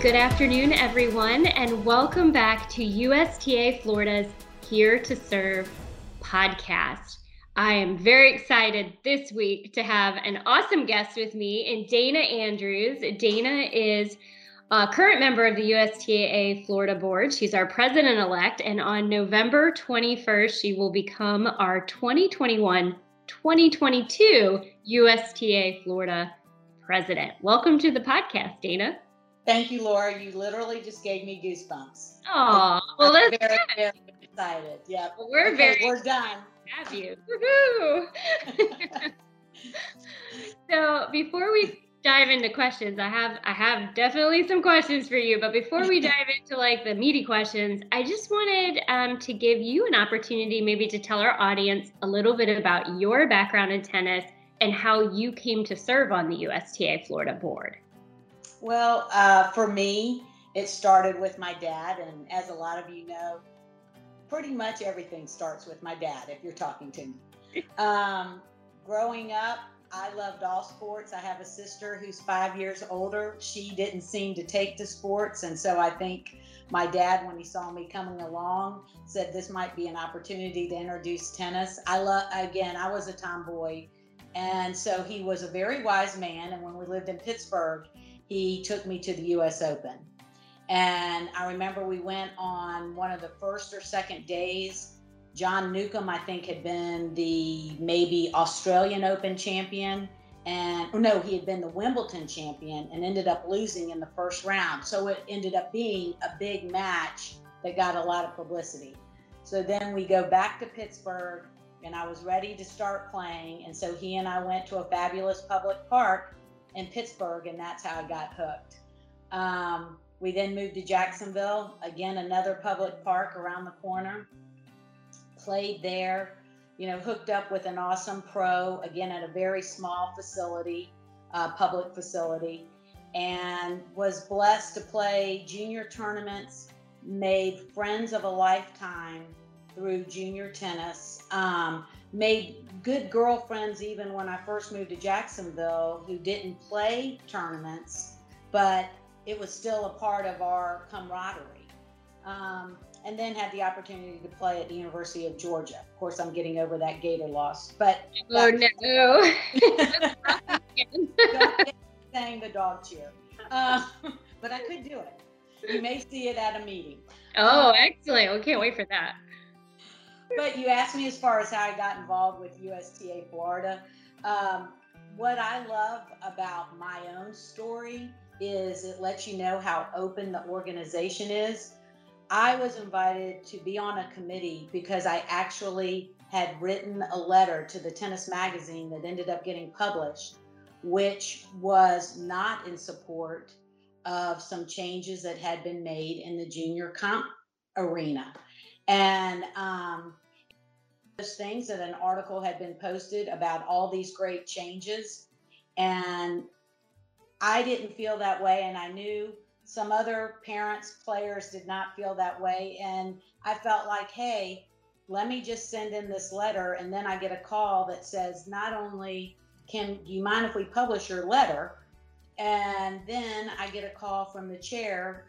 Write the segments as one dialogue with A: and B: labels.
A: Good afternoon, everyone, and welcome back to USTA Florida's Here to Serve podcast. I am very excited this week to have an awesome guest with me in Dana Andrews. Dana is a current member of the USTA Florida Board. She's our president elect, and on November 21st, she will become our 2021 2022 USTA Florida president. Welcome to the podcast, Dana.
B: Thank you, Laura. You literally just gave me goosebumps.
A: Oh, well, that's
B: very, very excited. Yeah,
A: well, we're okay, very
B: we're done.
A: Have you? so before we dive into questions, I have I have definitely some questions for you. But before we dive into like the meaty questions, I just wanted um, to give you an opportunity, maybe to tell our audience a little bit about your background in tennis and how you came to serve on the USTA Florida board.
B: Well, uh, for me, it started with my dad, and as a lot of you know, pretty much everything starts with my dad. If you're talking to me, um, growing up, I loved all sports. I have a sister who's five years older. She didn't seem to take to sports, and so I think my dad, when he saw me coming along, said this might be an opportunity to introduce tennis. I love again. I was a tomboy, and so he was a very wise man. And when we lived in Pittsburgh he took me to the US Open. And I remember we went on one of the first or second days. John Newcombe, I think, had been the maybe Australian Open champion. And no, he had been the Wimbledon champion and ended up losing in the first round. So it ended up being a big match that got a lot of publicity. So then we go back to Pittsburgh and I was ready to start playing. And so he and I went to a fabulous public park in Pittsburgh, and that's how I got hooked. Um, we then moved to Jacksonville, again, another public park around the corner. Played there, you know, hooked up with an awesome pro, again, at a very small facility, uh, public facility, and was blessed to play junior tournaments, made friends of a lifetime through junior tennis. Um, made good girlfriends even when I first moved to Jacksonville who didn't play tournaments, but it was still a part of our camaraderie. Um, and then had the opportunity to play at the University of Georgia. Of course, I'm getting over that Gator loss, but
A: oh no,
B: saying the dog cheer, uh, but I could do it. You may see it at a meeting.
A: Oh, excellent! We can't wait for that
B: but you asked me as far as how I got involved with USTA Florida. Um, what I love about my own story is it lets you know how open the organization is. I was invited to be on a committee because I actually had written a letter to the tennis magazine that ended up getting published, which was not in support of some changes that had been made in the junior comp arena. And um, things that an article had been posted about all these great changes. And I didn't feel that way. And I knew some other parents, players did not feel that way. And I felt like, hey, let me just send in this letter. And then I get a call that says, not only can do you mind if we publish your letter? And then I get a call from the chair,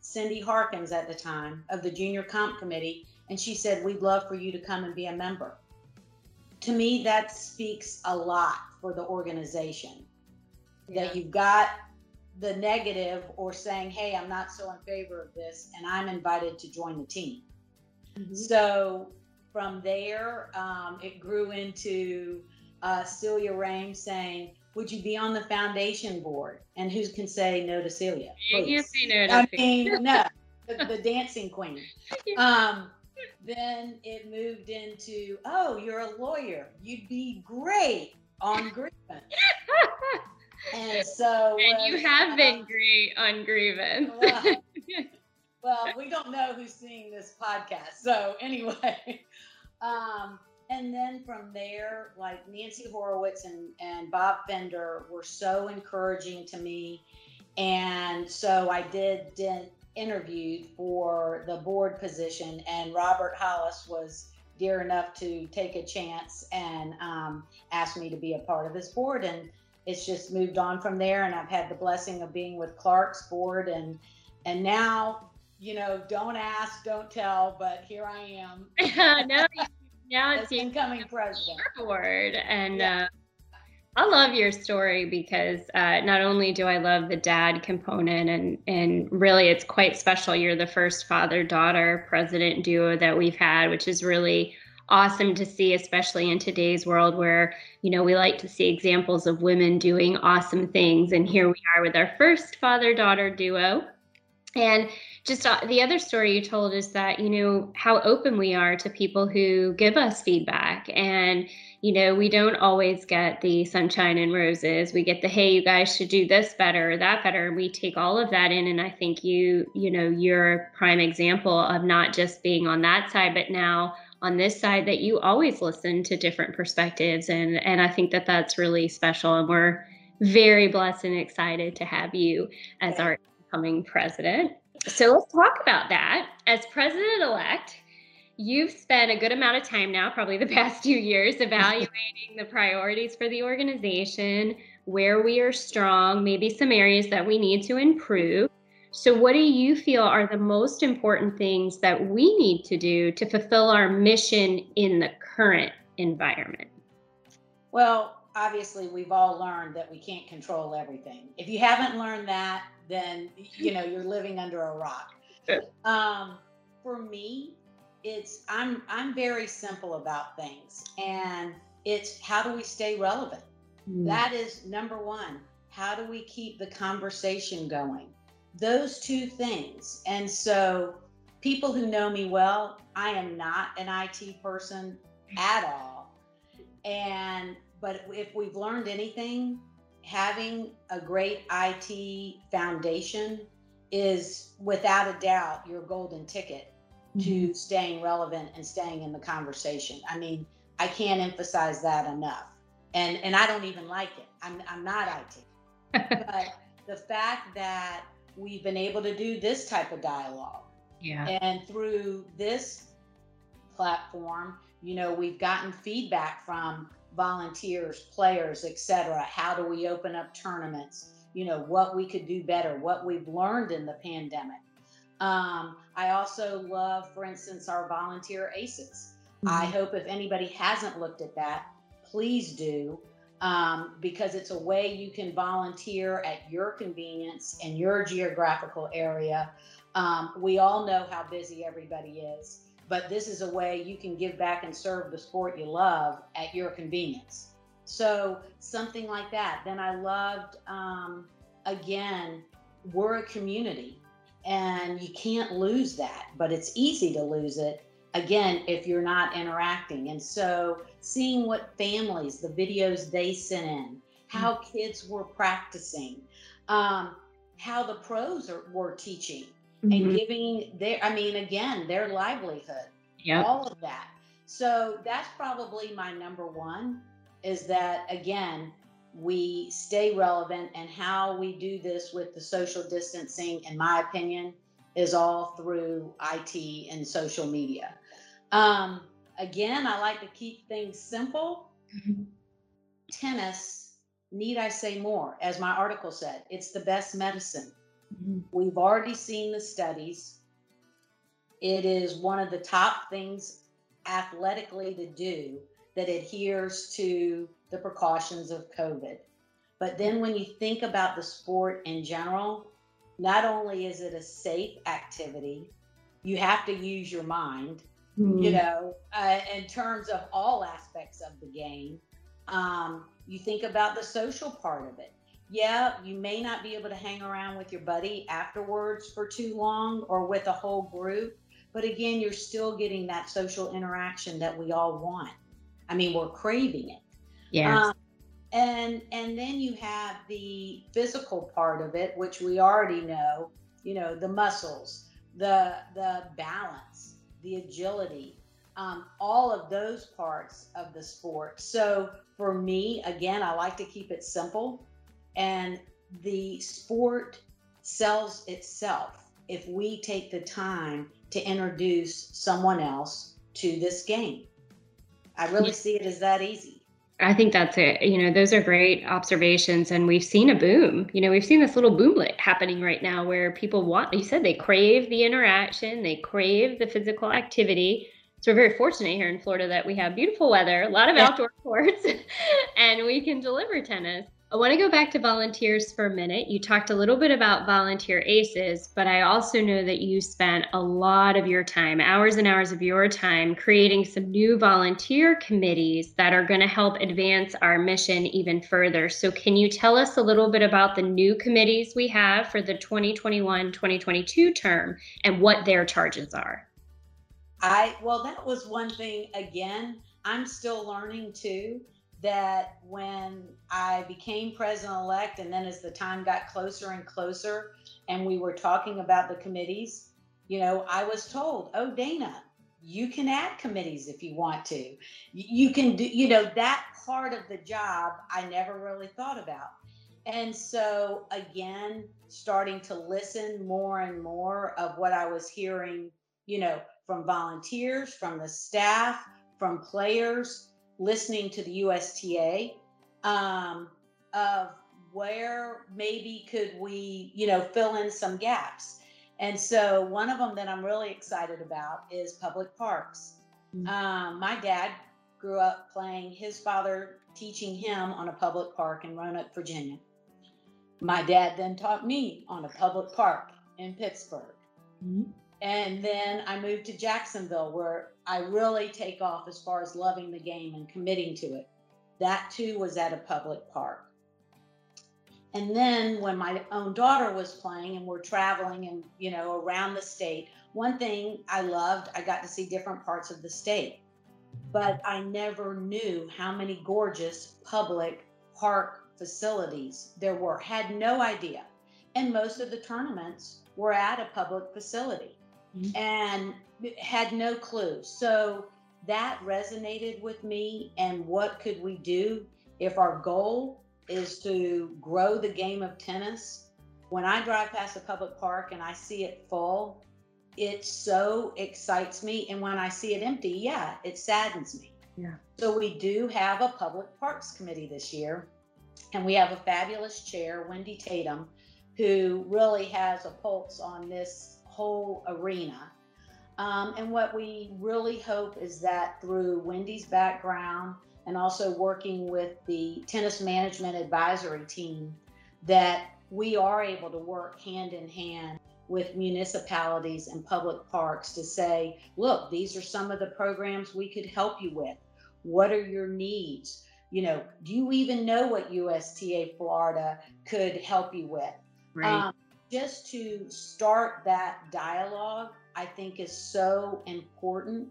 B: Cindy Harkins at the time of the junior comp committee, and she said, We'd love for you to come and be a member. To me, that speaks a lot for the organization yeah. that you've got the negative or saying, Hey, I'm not so in favor of this, and I'm invited to join the team. Mm-hmm. So from there, um, it grew into uh, Celia Rame saying, would you be on the foundation board? And who can say no to Celia?
A: Please. You say no
B: I mean, no, the, the dancing queen. Um, then it moved into, oh, you're a lawyer. You'd be great on grievance. and so.
A: And uh, you have uh, been great on grievance.
B: Well, well, we don't know who's seeing this podcast. So, anyway. Um, and then from there, like Nancy Horowitz and, and Bob Fender were so encouraging to me. And so I did, did interviewed for the board position, and Robert Hollis was dear enough to take a chance and um, ask me to be a part of his board. And it's just moved on from there. And I've had the blessing of being with Clark's board, and and now, you know, don't ask, don't tell, but here I am.
A: no, now it's the
B: incoming president.
A: Board and. Yeah. Uh, I love your story because uh, not only do I love the dad component, and and really it's quite special. You're the first father daughter president duo that we've had, which is really awesome to see, especially in today's world where you know we like to see examples of women doing awesome things, and here we are with our first father daughter duo. And just uh, the other story you told is that you know how open we are to people who give us feedback and you know, we don't always get the sunshine and roses. We get the, hey, you guys should do this better or that better. And we take all of that in. And I think you, you know, you're a prime example of not just being on that side, but now on this side that you always listen to different perspectives. And, and I think that that's really special. And we're very blessed and excited to have you as our incoming president. So let's talk about that. As president elect, You've spent a good amount of time now, probably the past few years, evaluating the priorities for the organization, where we are strong, maybe some areas that we need to improve. So, what do you feel are the most important things that we need to do to fulfill our mission in the current environment?
B: Well, obviously, we've all learned that we can't control everything. If you haven't learned that, then you know you're living under a rock. Um, for me, it's I'm I'm very simple about things and it's how do we stay relevant? Mm. That is number 1. How do we keep the conversation going? Those two things. And so people who know me well, I am not an IT person at all. And but if we've learned anything, having a great IT foundation is without a doubt your golden ticket to mm-hmm. staying relevant and staying in the conversation. I mean, I can't emphasize that enough. And and I don't even like it. I'm I'm not IT. but the fact that we've been able to do this type of dialogue.
A: Yeah.
B: And through this platform, you know, we've gotten feedback from volunteers, players, etc. How do we open up tournaments? You know, what we could do better, what we've learned in the pandemic um, I also love, for instance, our volunteer ACEs. Mm-hmm. I hope if anybody hasn't looked at that, please do, um, because it's a way you can volunteer at your convenience in your geographical area. Um, we all know how busy everybody is, but this is a way you can give back and serve the sport you love at your convenience. So, something like that. Then I loved, um, again, we're a community and you can't lose that but it's easy to lose it again if you're not interacting and so seeing what families the videos they sent in how mm-hmm. kids were practicing um, how the pros are, were teaching mm-hmm. and giving their i mean again their livelihood
A: yep.
B: all of that so that's probably my number one is that again we stay relevant and how we do this with the social distancing in my opinion is all through it and social media. Um, again i like to keep things simple. Mm-hmm. tennis need i say more? As my article said it's the best medicine. Mm-hmm. we've already seen the studies. It is one of the top things athletically to do that adheres to the precautions of COVID. But then when you think about the sport in general, not only is it a safe activity, you have to use your mind, mm-hmm. you know, uh, in terms of all aspects of the game. Um, you think about the social part of it. Yeah, you may not be able to hang around with your buddy afterwards for too long or with a whole group, but again, you're still getting that social interaction that we all want. I mean, we're craving it.
A: Yeah. Um,
B: and and then you have the physical part of it, which we already know. You know, the muscles, the the balance, the agility, um, all of those parts of the sport. So for me, again, I like to keep it simple, and the sport sells itself if we take the time to introduce someone else to this game. I really see it as that easy.
A: I think that's it. You know, those are great observations. And we've seen a boom. You know, we've seen this little boomlet happening right now where people want, you said they crave the interaction, they crave the physical activity. So we're very fortunate here in Florida that we have beautiful weather, a lot of outdoor courts, and we can deliver tennis. I want to go back to volunteers for a minute. You talked a little bit about volunteer ACEs, but I also know that you spent a lot of your time, hours and hours of your time, creating some new volunteer committees that are going to help advance our mission even further. So, can you tell us a little bit about the new committees we have for the 2021 2022 term and what their charges are?
B: I, well, that was one thing, again, I'm still learning too that when I became president elect, and then as the time got closer and closer, and we were talking about the committees, you know, I was told, oh, Dana, you can add committees if you want to. You can do, you know, that part of the job I never really thought about. And so, again, starting to listen more and more of what I was hearing, you know, from volunteers, from the staff, from players, listening to the USTA um, of where maybe could we, you know, fill in some gaps. And so one of them that I'm really excited about is public parks. Mm-hmm. Um, my dad grew up playing his father teaching him on a public park in Roanoke, Virginia. My dad then taught me on a public park in Pittsburgh. Mm-hmm. And then I moved to Jacksonville, where I really take off as far as loving the game and committing to it. That too was at a public park. And then when my own daughter was playing and we're traveling and, you know, around the state, one thing I loved, I got to see different parts of the state. But I never knew how many gorgeous public park facilities there were. Had no idea. And most of the tournaments were at a public facility mm-hmm. and had no clue. So that resonated with me. And what could we do if our goal is to grow the game of tennis? When I drive past a public park and I see it full, it so excites me. And when I see it empty, yeah, it saddens me. Yeah. So we do have a public parks committee this year, and we have a fabulous chair, Wendy Tatum, who really has a pulse on this whole arena. Um, and what we really hope is that through Wendy's background and also working with the tennis management advisory team, that we are able to work hand in hand with municipalities and public parks to say, look, these are some of the programs we could help you with. What are your needs? You know, do you even know what USTA Florida could help you with? Right. Um, just to start that dialogue, I think is so important.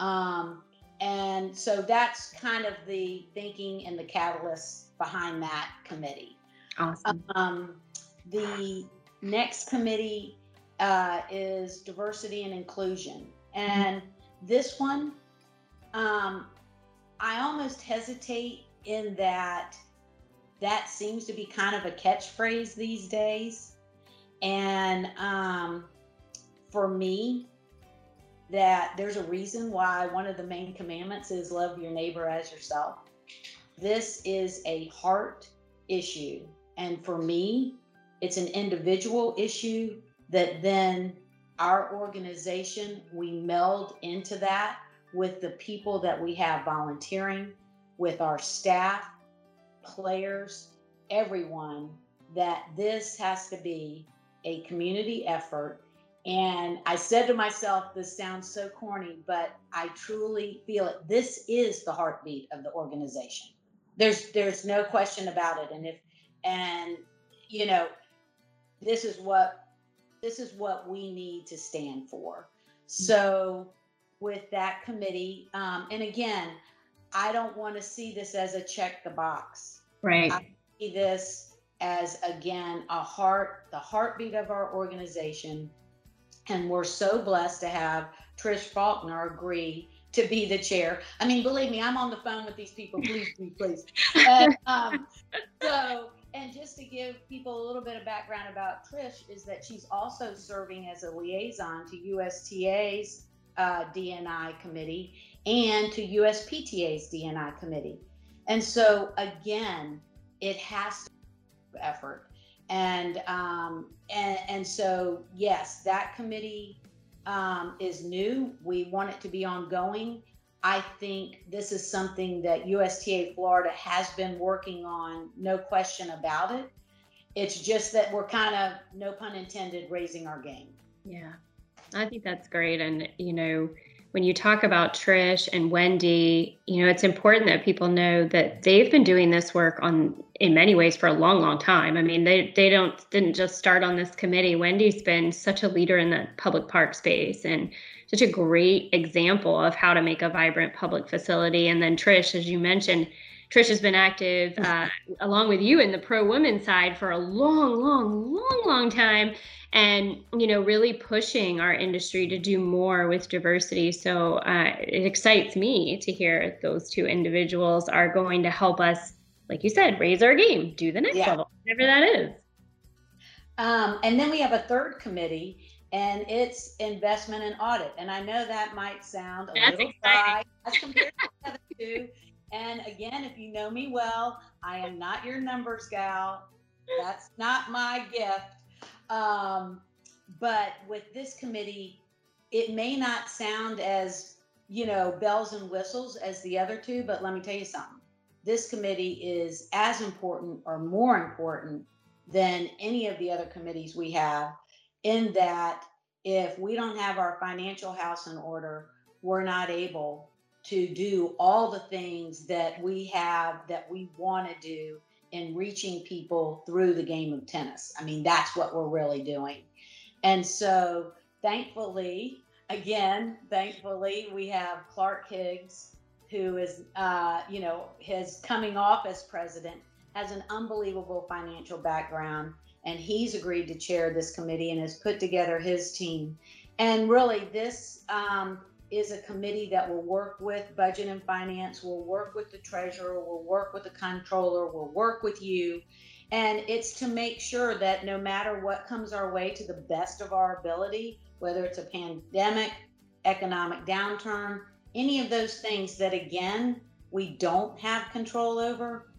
B: Um, and so that's kind of the thinking and the catalyst behind that committee.
A: Awesome.
B: Um, the next committee uh, is diversity and inclusion. And mm-hmm. this one, um, I almost hesitate in that that seems to be kind of a catchphrase these days. And um, for me, that there's a reason why one of the main commandments is love your neighbor as yourself. This is a heart issue. And for me, it's an individual issue that then our organization, we meld into that with the people that we have volunteering, with our staff, players, everyone, that this has to be a community effort. And I said to myself, this sounds so corny, but I truly feel it. This is the heartbeat of the organization. There's there's no question about it. And if and you know, this is what this is what we need to stand for. So with that committee, um, and again, I don't want to see this as a check the box.
A: Right.
B: I see this as again a heart, the heartbeat of our organization. And we're so blessed to have Trish Faulkner agree to be the chair. I mean, believe me, I'm on the phone with these people. Please, please, please. And, um, so, and just to give people a little bit of background about Trish, is that she's also serving as a liaison to USTA's uh, DNI committee and to USPTA's DNI committee. And so again, it has to effort. And um, and and so yes, that committee um, is new. We want it to be ongoing. I think this is something that USTA Florida has been working on, no question about it. It's just that we're kind of, no pun intended, raising our game.
A: Yeah, I think that's great. And, you know, when you talk about Trish and Wendy, you know, it's important that people know that they've been doing this work on in many ways for a long, long time. I mean, they they don't didn't just start on this committee. Wendy's been such a leader in the public park space and such a great example of how to make a vibrant public facility. And then Trish, as you mentioned, Trish has been active uh, along with you in the pro women side for a long, long, long, long time and you know really pushing our industry to do more with diversity. So uh, it excites me to hear those two individuals are going to help us like you said raise our game do the next yeah. level whatever that is.
B: Um, and then we have a third committee and it's investment and audit. And i know that might sound a That's little dry as compared to the other two. And again if you know me well i am not your numbers gal. That's not my gift um, but with this committee, it may not sound as, you know, bells and whistles as the other two, but let me tell you something. This committee is as important or more important than any of the other committees we have, in that if we don't have our financial house in order, we're not able to do all the things that we have that we want to do in reaching people through the game of tennis. I mean, that's what we're really doing. And so, thankfully, again, thankfully, we have Clark Higgs, who is, uh, you know, his coming off as president, has an unbelievable financial background, and he's agreed to chair this committee and has put together his team. And really, this um, is a committee that will work with budget and finance, will work with the treasurer, will work with the controller, will work with you. And it's to make sure that no matter what comes our way to the best of our ability, whether it's a pandemic, economic downturn, any of those things that, again, we don't have control over,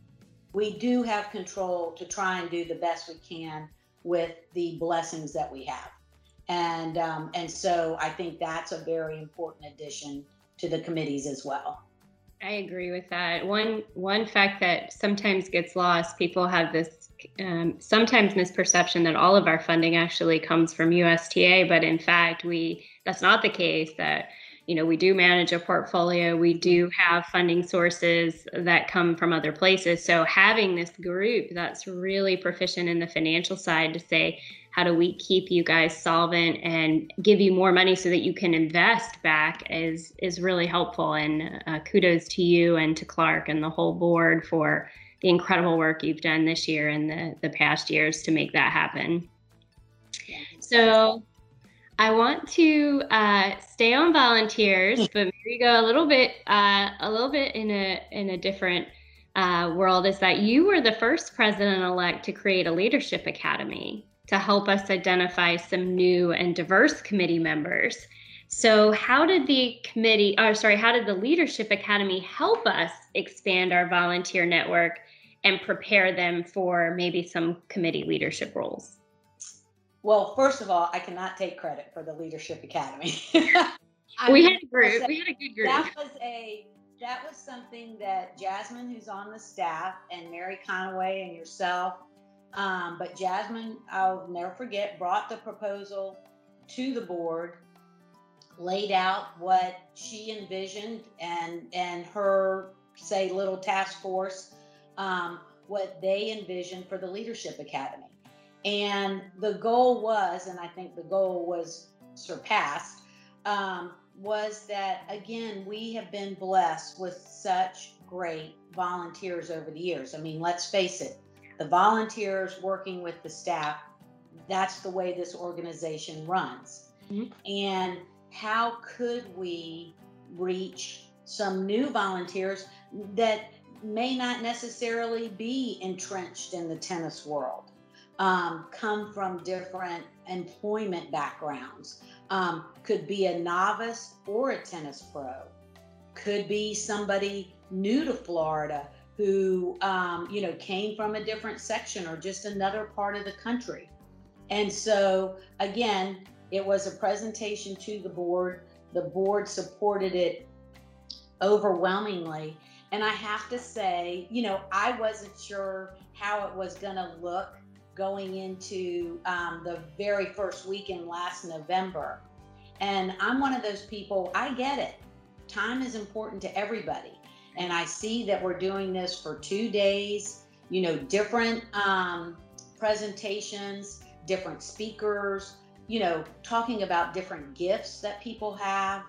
B: we do have control to try and do the best we can with the blessings that we have and um, and so I think that's a very important addition to the committees as well.
A: I agree with that. One one fact that sometimes gets lost: people have this um, sometimes misperception that all of our funding actually comes from USTA, but in fact, we that's not the case. That you know we do manage a portfolio, we do have funding sources that come from other places. So having this group that's really proficient in the financial side to say how do we keep you guys solvent and give you more money so that you can invest back is is really helpful. And uh, kudos to you and to clark and the whole board for the incredible work you've done this year and the, the past years to make that happen. So i want to uh, stay on volunteers but maybe go a little bit uh, a little bit in a in a different uh, world is that you were the first president elect to create a leadership academy to help us identify some new and diverse committee members. So, how did the committee, or sorry, how did the Leadership Academy help us expand our volunteer network and prepare them for maybe some committee leadership roles?
B: Well, first of all, I cannot take credit for the Leadership Academy.
A: we had a group. We had a good group.
B: That was a that was something that Jasmine, who's on the staff, and Mary Conaway and yourself um, but Jasmine, I'll never forget, brought the proposal to the board, laid out what she envisioned and and her say little task force, um, what they envisioned for the Leadership Academy. And the goal was, and I think the goal was surpassed, um, was that again, we have been blessed with such great volunteers over the years. I mean, let's face it, the volunteers working with the staff. That's the way this organization runs. Mm-hmm. And how could we reach some new volunteers that may not necessarily be entrenched in the tennis world, um, come from different employment backgrounds, um, could be a novice or a tennis pro, could be somebody new to Florida who, um, you know, came from a different section or just another part of the country. And so, again, it was a presentation to the board. The board supported it overwhelmingly. And I have to say, you know, I wasn't sure how it was going to look going into um, the very first weekend last November. And I'm one of those people, I get it. Time is important to everybody. And I see that we're doing this for two days, you know, different um, presentations, different speakers, you know, talking about different gifts that people have.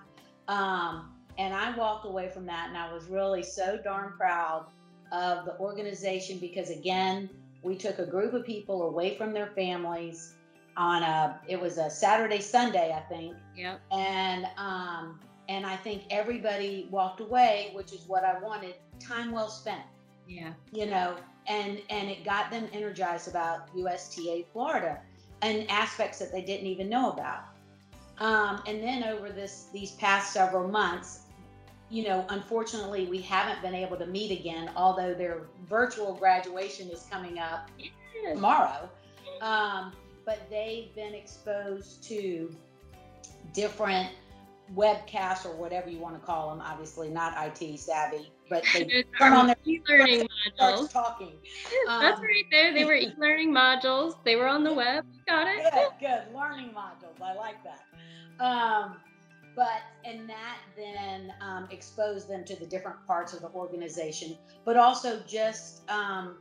B: Um, and I walked away from that and I was really so darn proud of the organization because, again, we took a group of people away from their families on a it was a Saturday Sunday I think.
A: Yeah.
B: And um and I think everybody walked away, which is what I wanted, time well spent.
A: Yeah.
B: You know, and and it got them energized about USTA Florida and aspects that they didn't even know about. Um, and then over this these past several months, you know, unfortunately, we haven't been able to meet again, although their virtual graduation is coming up tomorrow. Um, but they've been exposed to different webcasts or whatever you want to call them. Obviously, not IT savvy, but they
A: turn on their e-learning modules.
B: Talking.
A: Um, That's right there. They were e-learning modules. They were on the web. Got it.
B: Good, good. Learning modules. I like that. Um, but and that then um, exposed them to the different parts of the organization, but also just um,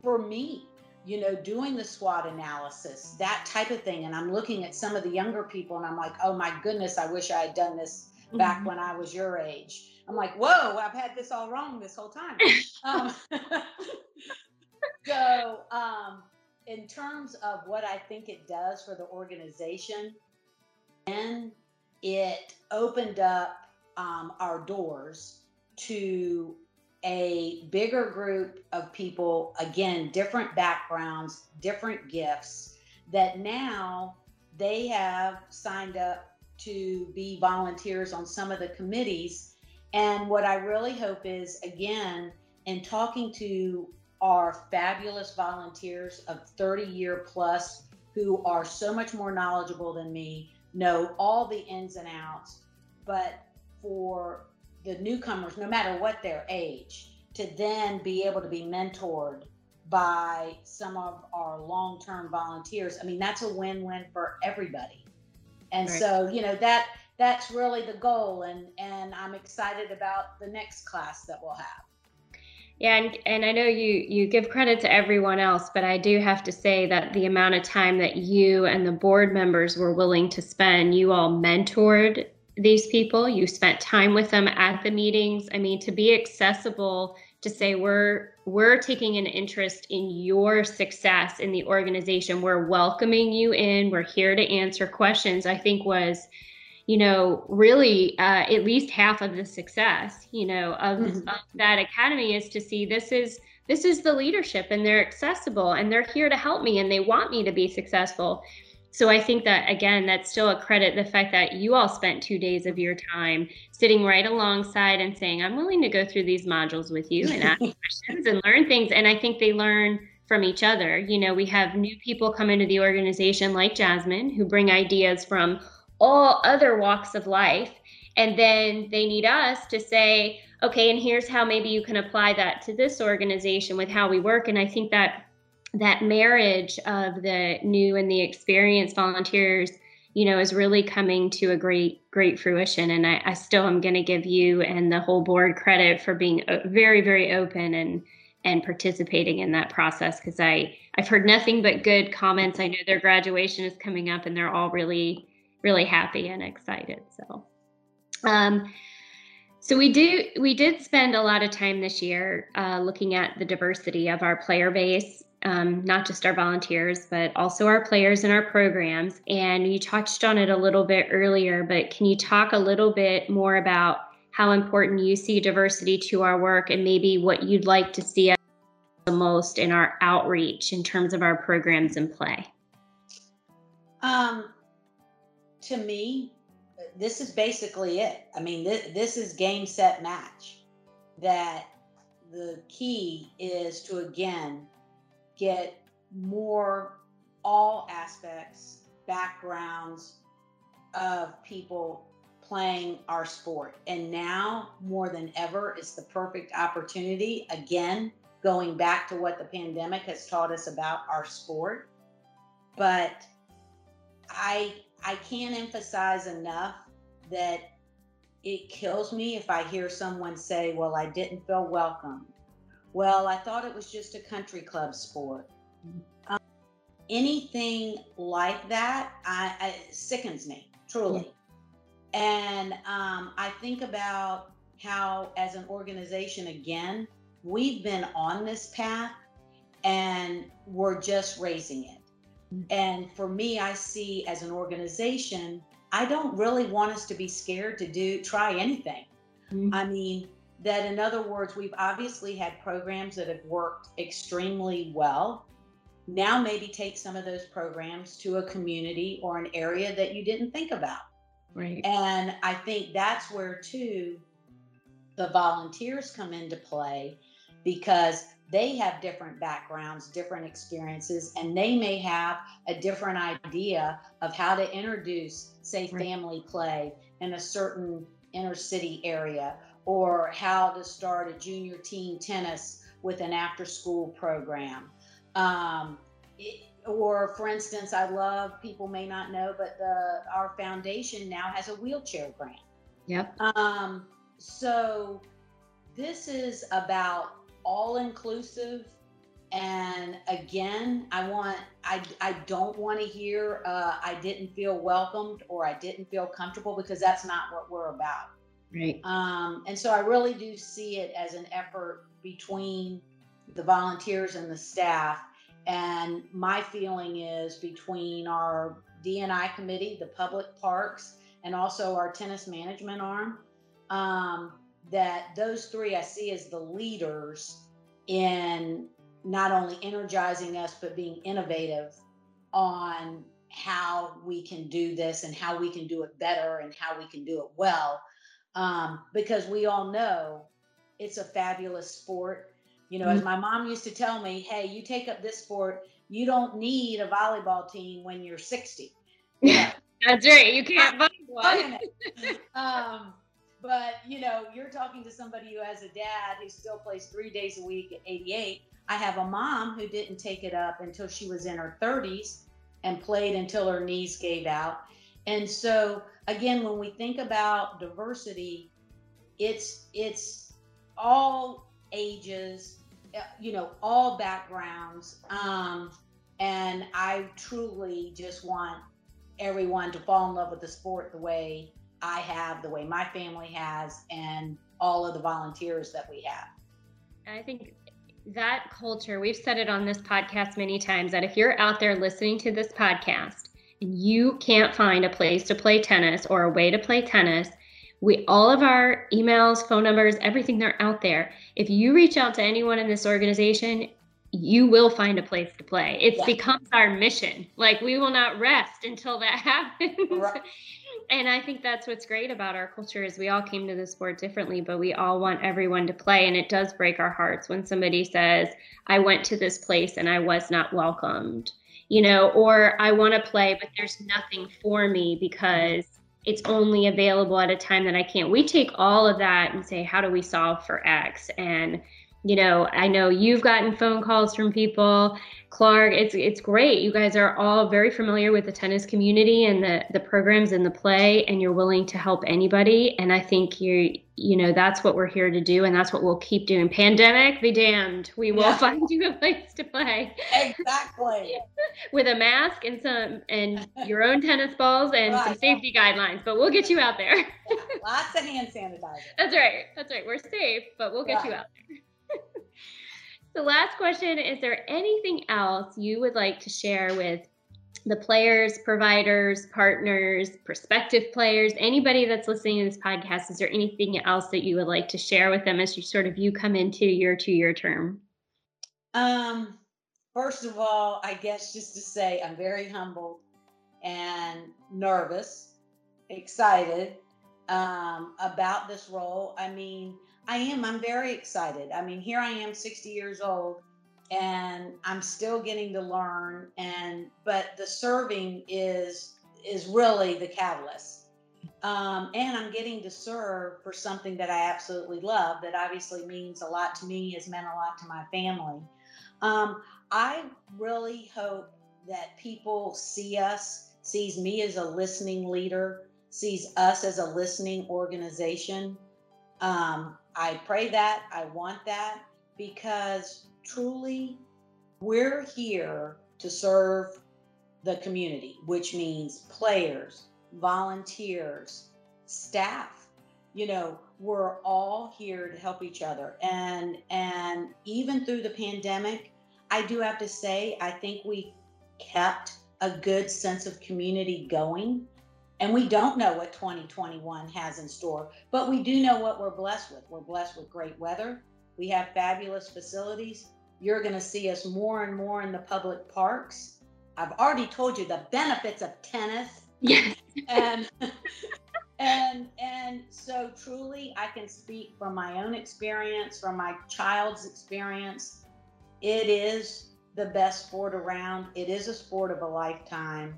B: for me you know, doing the SWOT analysis, that type of thing. And I'm looking at some of the younger people and I'm like, oh my goodness, I wish I had done this back mm-hmm. when I was your age. I'm like, whoa, I've had this all wrong this whole time. um, so, um, in terms of what I think it does for the organization, and it opened up um, our doors to a bigger group of people, again, different backgrounds, different gifts, that now they have signed up to be volunteers on some of the committees. And what I really hope is, again, in talking to our fabulous volunteers of 30 year plus who are so much more knowledgeable than me, know all the ins and outs, but for the newcomers, no matter what their age, to then be able to be mentored by some of our long term volunteers. I mean, that's a win win for everybody. And right. so, you know, that that's really the goal and and I'm excited about the next class that we'll have.
A: Yeah, and, and I know you you give credit to everyone else, but I do have to say that the amount of time that you and the board members were willing to spend, you all mentored these people, you spent time with them at the meetings. I mean, to be accessible to say we're we're taking an interest in your success in the organization. We're welcoming you in. We're here to answer questions. I think was you know really uh, at least half of the success you know of, mm-hmm. of that academy is to see this is this is the leadership and they're accessible and they're here to help me and they want me to be successful so I think that again, that's still a credit the fact that you all spent two days of your time sitting right alongside and saying, I'm willing to go through these modules with you and ask questions and learn things. And I think they learn from each other. You know, we have new people come into the organization like Jasmine who bring ideas from all other walks of life. And then they need us to say, okay, and here's how maybe you can apply that to this organization with how we work. And I think that that marriage of the new and the experienced volunteers you know is really coming to a great great fruition. And i, I still am going to give you and the whole board credit for being uh, very very open and and participating in that process because i i've heard nothing but good comments. I know their graduation is coming up and they're all really really happy and excited so. Um so we do we did spend a lot of time this year uh, looking at the diversity of our player base um, not just our volunteers, but also our players in our programs. And you touched on it a little bit earlier, but can you talk a little bit more about how important you see diversity to our work and maybe what you'd like to see us the most in our outreach in terms of our programs and play?
B: Um, to me, this is basically it. I mean, this, this is game, set, match. That the key is to again get more all aspects, backgrounds of people playing our sport. And now more than ever, it's the perfect opportunity. Again, going back to what the pandemic has taught us about our sport. But I I can't emphasize enough that it kills me if I hear someone say, Well, I didn't feel welcome. Well, I thought it was just a country club sport. Um, anything like that I, I sickens me, truly. And um, I think about how, as an organization, again, we've been on this path and we're just raising it. Mm-hmm. And for me, I see as an organization, I don't really want us to be scared to do try anything. Mm-hmm. I mean, that in other words, we've obviously had programs that have worked extremely well. Now, maybe take some of those programs to a community or an area that you didn't think about.
A: Right.
B: And I think that's where, too, the volunteers come into play because they have different backgrounds, different experiences, and they may have a different idea of how to introduce, say, right. family play in a certain inner city area or how to start a junior team tennis with an after school program. Um, it, or for instance, I love people may not know, but the our foundation now has a wheelchair grant.
A: Yep.
B: Um, so this is about all inclusive. And again, I want I I don't want to hear uh, I didn't feel welcomed or I didn't feel comfortable because that's not what we're about.
A: Right.
B: Um, and so I really do see it as an effort between the volunteers and the staff and my feeling is between our DNI committee, the public parks, and also our tennis management arm, um, that those three I see as the leaders in not only energizing us, but being innovative on how we can do this and how we can do it better and how we can do it well. Um, because we all know it's a fabulous sport you know, mm-hmm. as my mom used to tell me, hey, you take up this sport, you don't need a volleyball team when you're 60.
A: Yeah. That's right. You can't buy one.
B: um, but you know, you're talking to somebody who has a dad who still plays three days a week at 88. I have a mom who didn't take it up until she was in her 30s and played until her knees gave out. And so again, when we think about diversity, it's it's all ages, you know, all backgrounds. Um, and I truly just want everyone to fall in love with the sport the way I have, the way my family has, and all of the volunteers that we have.
A: I think that culture, we've said it on this podcast many times that if you're out there listening to this podcast you can't find a place to play tennis or a way to play tennis, we all of our emails, phone numbers, everything they're out there. If you reach out to anyone in this organization, you will find a place to play. It yeah. becomes our mission. Like we will not rest until that happens. Right. and I think that's what's great about our culture is we all came to the sport differently, but we all want everyone to play. And it does break our hearts when somebody says, I went to this place and I was not welcomed, you know, or I want to play, but there's nothing for me because it's only available at a time that I can't. We take all of that and say, how do we solve for X? And you know, I know you've gotten phone calls from people. Clark, it's it's great. You guys are all very familiar with the tennis community and the the programs and the play, and you're willing to help anybody. And I think you you know that's what we're here to do, and that's what we'll keep doing. Pandemic, be damned, we will yeah. find you a place to play.
B: Exactly.
A: with a mask and some and your own tennis balls and right. some safety guidelines, but we'll get you out there.
B: yeah. Lots of hand sanitizer.
A: That's right. That's right. We're safe, but we'll get right. you out there. The last question Is there anything else you would like to share with the players, providers, partners, prospective players, anybody that's listening to this podcast? Is there anything else that you would like to share with them as you sort of you come into your two year term?
B: Um, first of all, I guess just to say I'm very humbled and nervous, excited um, about this role. I mean, I am. I'm very excited. I mean, here I am, 60 years old, and I'm still getting to learn. And but the serving is is really the catalyst. Um, and I'm getting to serve for something that I absolutely love. That obviously means a lot to me. Has meant a lot to my family. Um, I really hope that people see us, sees me as a listening leader, sees us as a listening organization. Um, I pray that, I want that, because truly we're here to serve the community, which means players, volunteers, staff. You know, we're all here to help each other. And and even through the pandemic, I do have to say I think we kept a good sense of community going. And we don't know what 2021 has in store, but we do know what we're blessed with. We're blessed with great weather. We have fabulous facilities. You're going to see us more and more in the public parks. I've already told you the benefits of tennis.
A: Yes.
B: and and and so truly I can speak from my own experience, from my child's experience. It is the best sport around. It is a sport of a lifetime.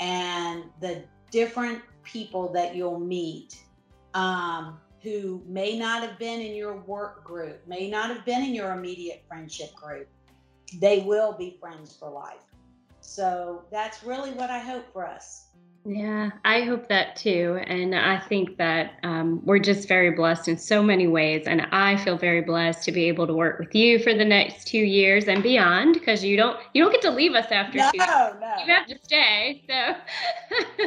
B: And the different people that you'll meet um, who may not have been in your work group, may not have been in your immediate friendship group, they will be friends for life. So that's really what I hope for us.
A: Yeah, I hope that too. And I think that um, we're just very blessed in so many ways. And I feel very blessed to be able to work with you for the next two years and beyond because you don't you don't get to leave us after
B: no,
A: two.
B: No,
A: You have to stay. So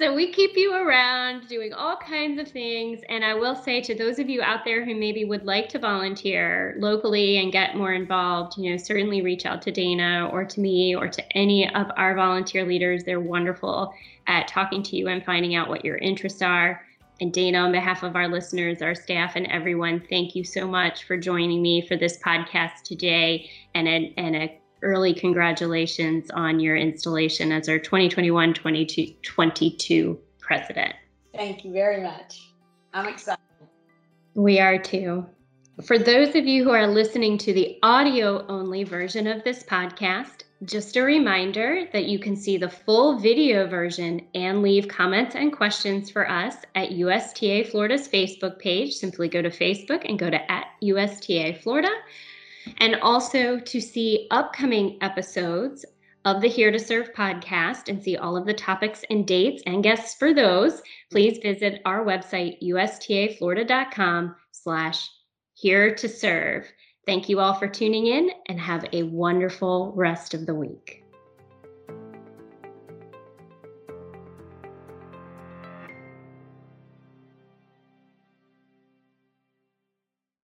A: So we keep you around doing all kinds of things. And I will say to those of you out there who maybe would like to volunteer locally and get more involved, you know, certainly reach out to Dana or to me or to any of our volunteer leaders. They're wonderful at talking to you and finding out what your interests are. And Dana, on behalf of our listeners, our staff, and everyone, thank you so much for joining me for this podcast today and a, and a early congratulations on your installation as our 2021 2022 president.
B: Thank you very much. I'm excited.
A: We are too. For those of you who are listening to the audio only version of this podcast, just a reminder that you can see the full video version and leave comments and questions for us at USTA Florida's Facebook page. Simply go to Facebook and go to at USTA Florida and also to see upcoming episodes of the Here to Serve podcast and see all of the topics and dates and guests for those, please visit our website, ustaflorida.com slash here to serve. Thank you all for tuning in and have a wonderful rest of the week.